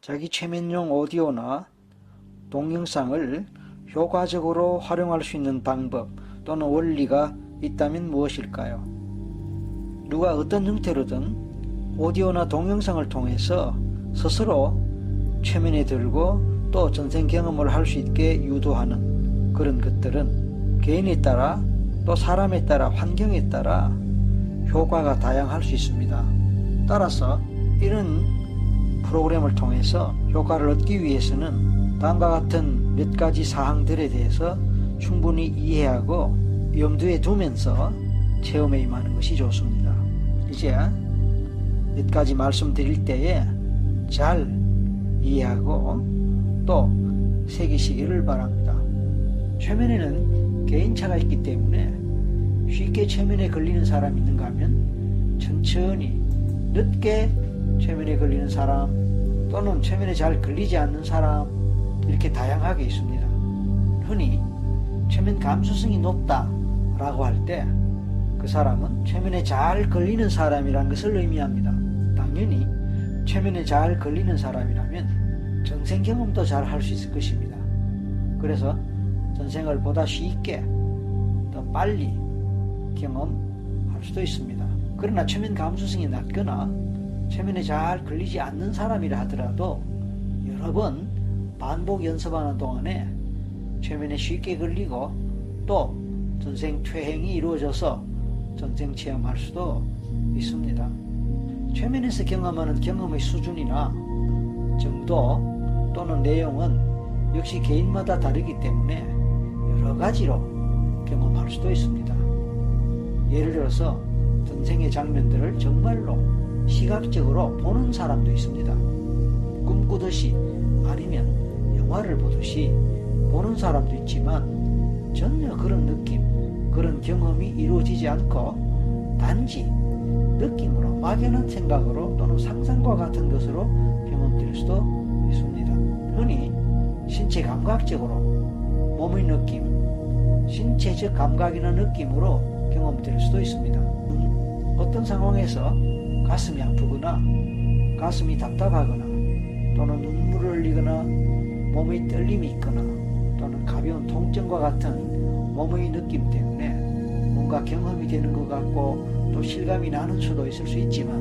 자기 최면용 오디오나 동영상을 효과적으로 활용할 수 있는 방법 또는 원리가 있다면 무엇일까요? 누가 어떤 형태로든 오디오나 동영상을 통해서 스스로 최면에 들고 또 전생 경험을 할 수 있게 유도하는 그런 것들은 개인에 따라 또 사람에 따라 환경에 따라 효과가 다양할 수 있습니다. 따라서 이런 프로그램을 통해서 효과를 얻기 위해서는 다음과 같은 몇 가지 사항들에 대해서 충분히 이해하고 염두에 두면서 체험에 임하는 것이 좋습니다. 이제 몇 가지 말씀드릴 때에 잘 이해하고 또 새기시기를 바랍니다. 최면에는 개인차가 있기 때문에 쉽게 최면에 걸리는 사람이 있는가 하면 천천히 늦게 최면에 걸리는 사람 또는 최면에 잘 걸리지 않는 사람 이렇게 다양하게 있습니다. 흔히 최면 감수성이 높다라고 할 때 그 사람은 최면에 잘 걸리는 사람이라는 것을 의미합니다. 당연히 최면에 잘 걸리는 사람이라면 전생 경험도 잘 할 수 있을 것입니다. 그래서 전생을 보다 쉽게 더 빨리 경험할 수도 있습니다. 그러나 최면 감수성이 낮거나 최면에 잘 걸리지 않는 사람이라 하더라도 여러 번 반복 연습하는 동안에 최면에 쉽게 걸리고 또 전생 퇴행이 이루어져서 전생 체험할 수도 있습니다. 최면에서 경험하는 경험의 수준이나 정도 또는 내용은 역시 개인마다 다르기 때문에 여러 가지로 경험할 수도 있습니다. 예를 들어서 전생의 장면들을 정말로 시각적으로 보는 사람도 있습니다. 꿈꾸듯이 아니면 영화를 보듯이 보는 사람도 있지만 전혀 그런 느낌, 그런 경험이 이루어지지 않고 단지 느낌으로 막연한 생각으로 또는 상상과 같은 것으로 경험될 수도 있습니다. 흔히 신체 감각적으로 몸의 느낌, 신체적 감각이나 느낌으로 경험될 수도 있습니다. 어떤 상황에서 가슴이 아프거나 가슴이 답답하거나 또는 눈물을 흘리거나 몸의 떨림이 있거나 또는 가벼운 통증과 같은 몸의 느낌 때문에 뭔가 경험이 되는 것 같고 또 실감이 나는 수도 있을 수 있지만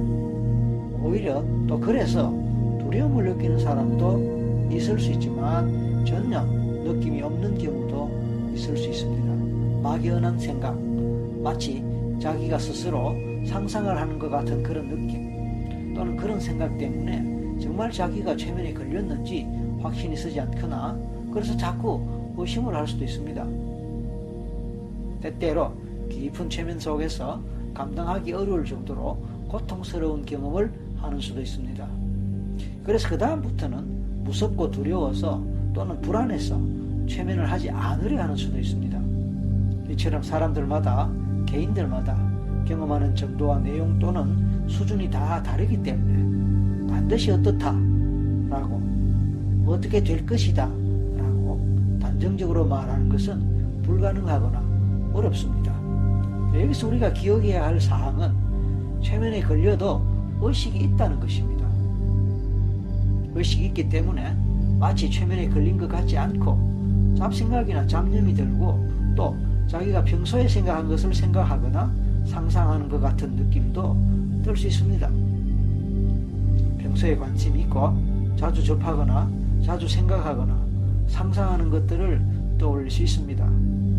오히려 또 그래서 두려움을 느끼는 사람도 있을 수 있지만 전혀 느낌이 없는 경우도 있을 수 있습니다. 막연한 생각, 마치 자기가 스스로 상상을 하는 것 같은 그런 느낌 또는 그런 생각 때문에 정말 자기가 최면에 걸렸는지 확신이 서지 않거나 그래서 자꾸 의심을 할 수도 있습니다. 때때로 깊은 최면 속에서 감당하기 어려울 정도로 고통스러운 경험을 하는 수도 있습니다. 그래서 그 다음부터는 무섭고 두려워서 또는 불안해서 최면을 하지 않으려 하는 수도 있습니다. 이처럼 사람들마다 개인들마다 경험하는 정도와 내용 또는 수준이 다 다르기 때문에 반드시 어떻다 라고 어떻게 될 것이다 라고 단정적으로 말하는 것은 불가능하거나 어렵습니다. 여기서 우리가 기억해야 할 사항은 최면에 걸려도 의식이 있다는 것입니다. 의식이 있기 때문에 마치 최면에 걸린 것 같지 않고 잡생각이나 잡념이 들고 또 자기가 평소에 생각한 것을 생각하거나 상상하는 것 같은 느낌도 들 수 있습니다. 평소에 관심이 있고 자주 접하거나 자주 생각하거나 상상하는 것들을 떠올릴 수 있습니다.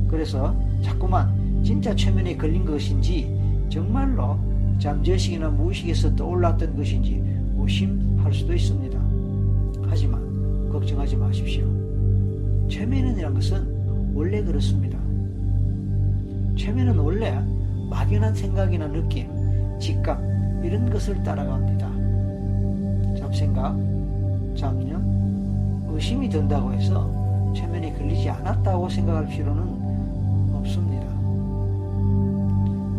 그래서 자꾸만 진짜 최면에 걸린 것인지 정말로 잠재의식이나 무의식에서 떠올랐던 것인지 의심할 수도 있습니다. 하지만 걱정하지 마십시오. 최면이라는 것은 원래 그렇습니다. 최면은 원래 막연한 생각이나 느낌, 직감 이런 것을 따라갑니다. 잡생각, 잡념, 의심이 든다고 해서 최면에 걸리지 않았다고 생각할 필요는 없습니다.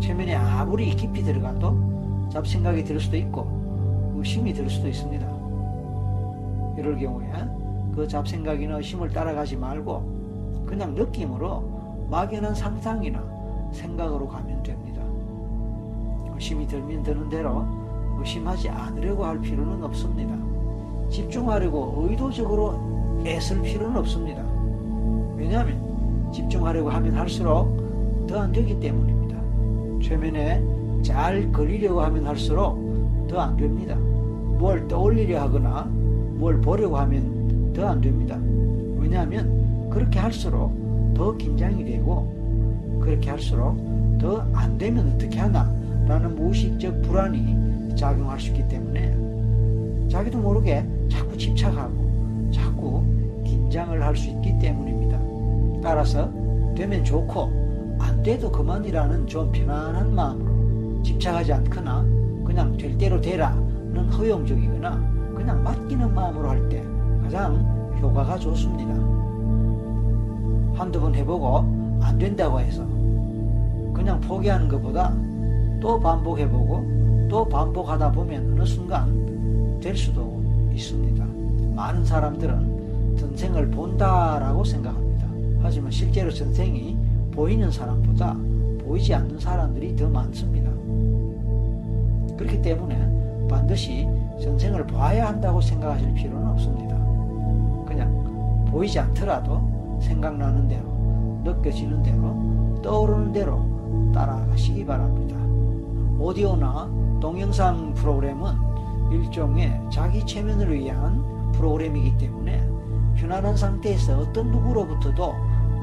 최면에 아무리 깊이 들어가도 잡생각이 들 수도 있고 의심이 들 수도 있습니다. 이럴 경우에 그 잡생각이나 의심을 따라가지 말고 그냥 느낌으로 막연한 상상이나 생각으로 가면 됩니다. 의심이 들면 드는 대로 의심하지 않으려고 할 필요는 없습니다. 집중하려고 의도적으로 애쓸 필요는 없습니다. 왜냐하면 집중하려고 하면 할수록 더 안 되기 때문입니다. 최면에 잘 그리려고 하면 할수록 더 안 됩니다. 뭘 떠올리려 하거나 뭘 보려고 하면 더 안 됩니다. 왜냐하면 그렇게 할수록 더 긴장이 되고 그렇게 할수록 더 안 되면 어떻게 하나 라는 무의식적 불안이 작용할 수 있기 때문에 자기도 모르게 자꾸 집착하고 자꾸 긴장을 할 수 있기 때문입니다. 따라서 되면 좋고 안 돼도 그만이라는 좀 편안한 마음으로 집착하지 않거나 그냥 될 대로 되라는 허용적이거나 그냥 맡기는 마음으로 할 때 가장 효과가 좋습니다. 한두 번 해보고 안 된다고 해서 그냥 포기하는 것보다 또 반복해보고 또 반복하다 보면 어느 순간 될 수도 있습니다. 많은 사람들은 전생을 본다라고 생각합니다. 하지만 실제로 전생이 보이는 사람보다 보이지 않는 사람들이 더 많습니다. 그렇기 때문에 반드시 전생을 봐야 한다고 생각하실 필요는 없습니다. 그냥 보이지 않더라도 생각나는 대로, 느껴지는 대로, 떠오르는 대로 따라가시기 바랍니다. 오디오나 동영상 프로그램은 일종의 자기 체면을 위한 프로그램이기 때문에 편안한 상태에서 어떤 누구로부터도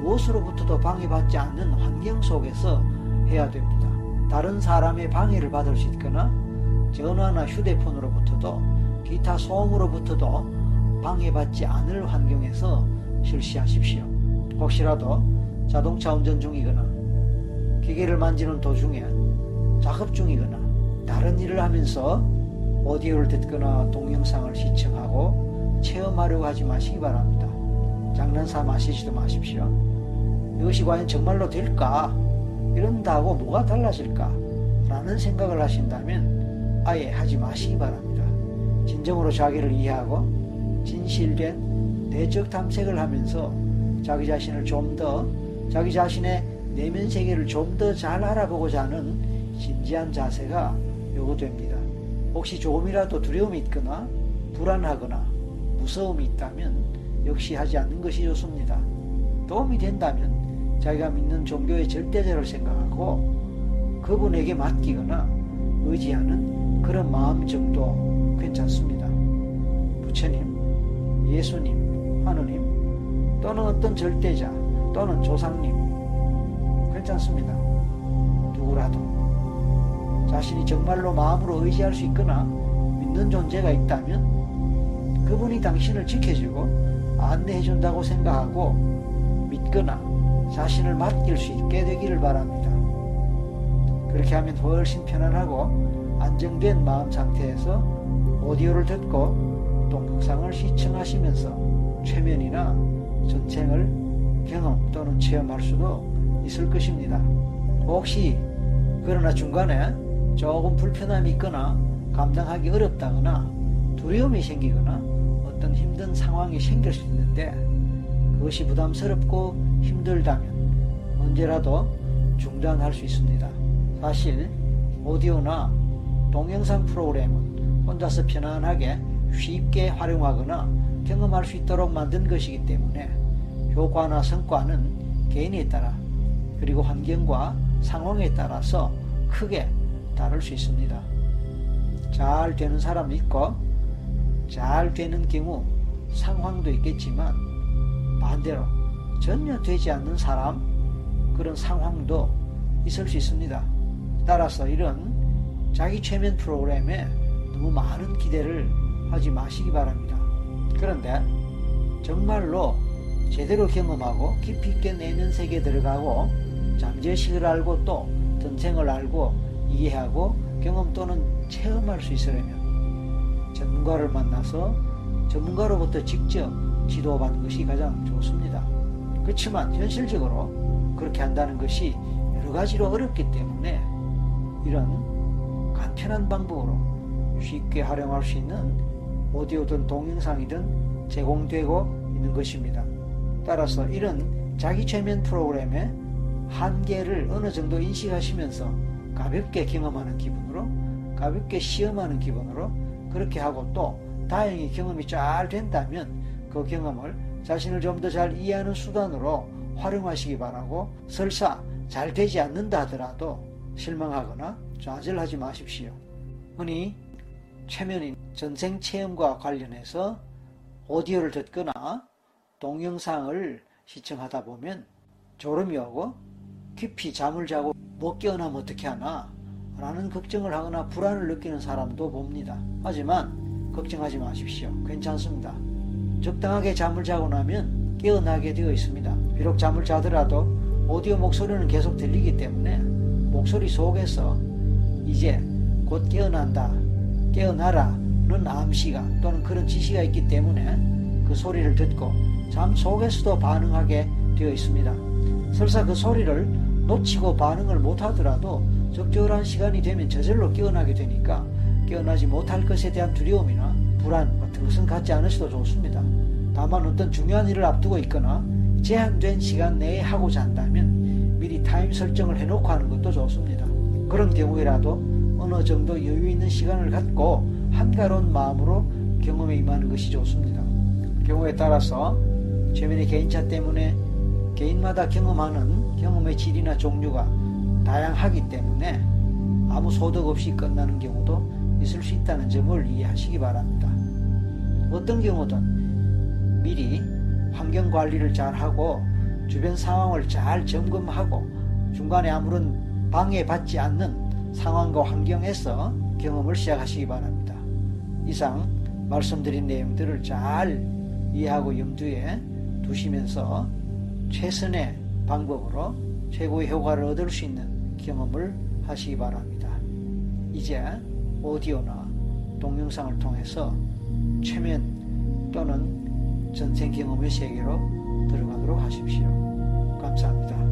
무엇으로부터도 방해받지 않는 환경 속에서 해야 됩니다. 다른 사람의 방해를 받을 수 있거나 전화나 휴대폰으로부터도 기타 소음으로부터도 방해받지 않을 환경에서 실시하십시오. 혹시라도 자동차 운전 중이거나 기계를 만지는 도중에 작업 중이거나 다른 일을 하면서 오디오를 듣거나 동영상을 시청하고 체험하려고 하지 마시기 바랍니다. 장난삼아 하시지도 마십시오. 이것이 과연 정말로 될까? 이런다고 뭐가 달라질까? 라는 생각을 하신다면 아예 하지 마시기 바랍니다. 진정으로 자기를 이해하고 진실된 내적 탐색을 하면서 자기 자신을 좀 더 자기 자신의 내면 세계를 좀 더 잘 알아보고자 하는 진지한 자세가 요구됩니다. 혹시 조금이라도 두려움이 있거나 불안하거나 무서움이 있다면 역시 하지 않는 것이 좋습니다. 도움이 된다면 자기가 믿는 종교의 절대자를 생각하고 그분에게 맡기거나 의지하는 그런 마음 정도 괜찮습니다. 부처님, 예수님, 하느님 또는 어떤 절대자 또는 조상님 괜찮습니다. 누구라도 자신이 정말로 마음으로 의지할 수 있거나 믿는 존재가 있다면 그분이 당신을 지켜주고 안내해 준다고 생각하고 믿거나 자신을 맡길 수 있게 되기를 바랍니다. 그렇게 하면 훨씬 편안하고 안정된 마음 상태에서 오디오를 듣고 동영상을 시청하시면서 최면이나 전쟁을 경험 또는 체험할 수도 있을 것입니다. 혹시 그러나 중간에 조금 불편함이 있거나 감당하기 어렵다거나 두려움이 생기거나 어떤 힘든 상황이 생길 수 있는데 그것이 부담스럽고 힘들다면 언제라도 중단할 수 있습니다. 사실 오디오나 동영상 프로그램은 혼자서 편안하게 쉽게 활용하거나 경험할 수 있도록 만든 것이기 때문에 효과나 성과는 개인에 따라 그리고 환경과 상황에 따라서 크게 다를 수 있습니다. 잘 되는 사람도 있고 잘 되는 경우 상황도 있겠지만 반대로 전혀 되지 않는 사람 그런 상황도 있을 수 있습니다. 따라서 이런 자기 최면 프로그램에 너무 많은 기대를 하지 마시기 바랍니다. 그런데 정말로 제대로 경험하고 깊이 있게 내면 세계에 들어가고 잠재식을 알고 또 전생을 알고 이해하고 경험 또는 체험할 수 있으려면 전문가를 만나서 전문가로부터 직접 지도받는 것이 가장 좋습니다. 그렇지만 현실적으로 그렇게 한다는 것이 여러 가지로 어렵기 때문에 이런 간편한 방법으로 쉽게 활용할 수 있는 오디오든 동영상이든 제공되고 있는 것입니다. 따라서 이런 자기 최면 프로그램의 한계를 어느 정도 인식하시면서 가볍게 경험하는 기분으로 가볍게 시험하는 기분으로 그렇게 하고 또 다행히 경험이 잘 된다면 그 경험을 자신을 좀 더 잘 이해하는 수단으로 활용하시기 바라고 설사 잘 되지 않는다 하더라도 실망하거나 좌절하지 마십시오. 흔히 최면인 전생 체험과 관련해서 오디오를 듣거나 동영상을 시청하다 보면 졸음이 오고 깊이 잠을 자고 못 깨어나면 어떻게 하나 라는 걱정을 하거나 불안을 느끼는 사람도 봅니다. 하지만 걱정하지 마십시오. 괜찮습니다. 적당하게 잠을 자고 나면 깨어나게 되어 있습니다. 비록 잠을 자더라도 오디오 목소리는 계속 들리기 때문에 목소리 속에서 이제 곧 깨어난다, 깨어나라는 암시가 또는 그런 지시가 있기 때문에 그 소리를 듣고 잠 속에서도 반응하게 되어 있습니다. 설사 그 소리를 놓치고 반응을 못하더라도 적절한 시간이 되면 저절로 깨어나게 되니까 깨어나지 못할 것에 대한 두려움이나 불안 같은 것은 갖지 않으셔도 좋습니다. 다만 어떤 중요한 일을 앞두고 있거나 제한된 시간 내에 하고자 한다면 미리 타임 설정을 해놓고 하는 것도 좋습니다. 그런 경우에라도 어느 정도 여유 있는 시간을 갖고 한가로운 마음으로 경험에 임하는 것이 좋습니다. 경우에 따라서 최면의 개인차 때문에 개인마다 경험하는 경험의 질이나 종류가 다양하기 때문에 아무 소득 없이 끝나는 경우도 있을 수 있다는 점을 이해하시기 바랍니다. 어떤 경우든 미리 환경 관리를 잘 하고 주변 상황을 잘 점검하고 중간에 아무런 방해받지 않는 상황과 환경에서 경험을 시작하시기 바랍니다. 이상 말씀드린 내용들을 잘 이해하고 염두에 두시면서 최선의 방법으로 최고의 효과를 얻을 수 있는 경험을 하시기 바랍니다. 이제 오디오나 동영상을 통해서 최면 또는 전생 경험의 세계로 들어가도록 하십시오. 감사합니다.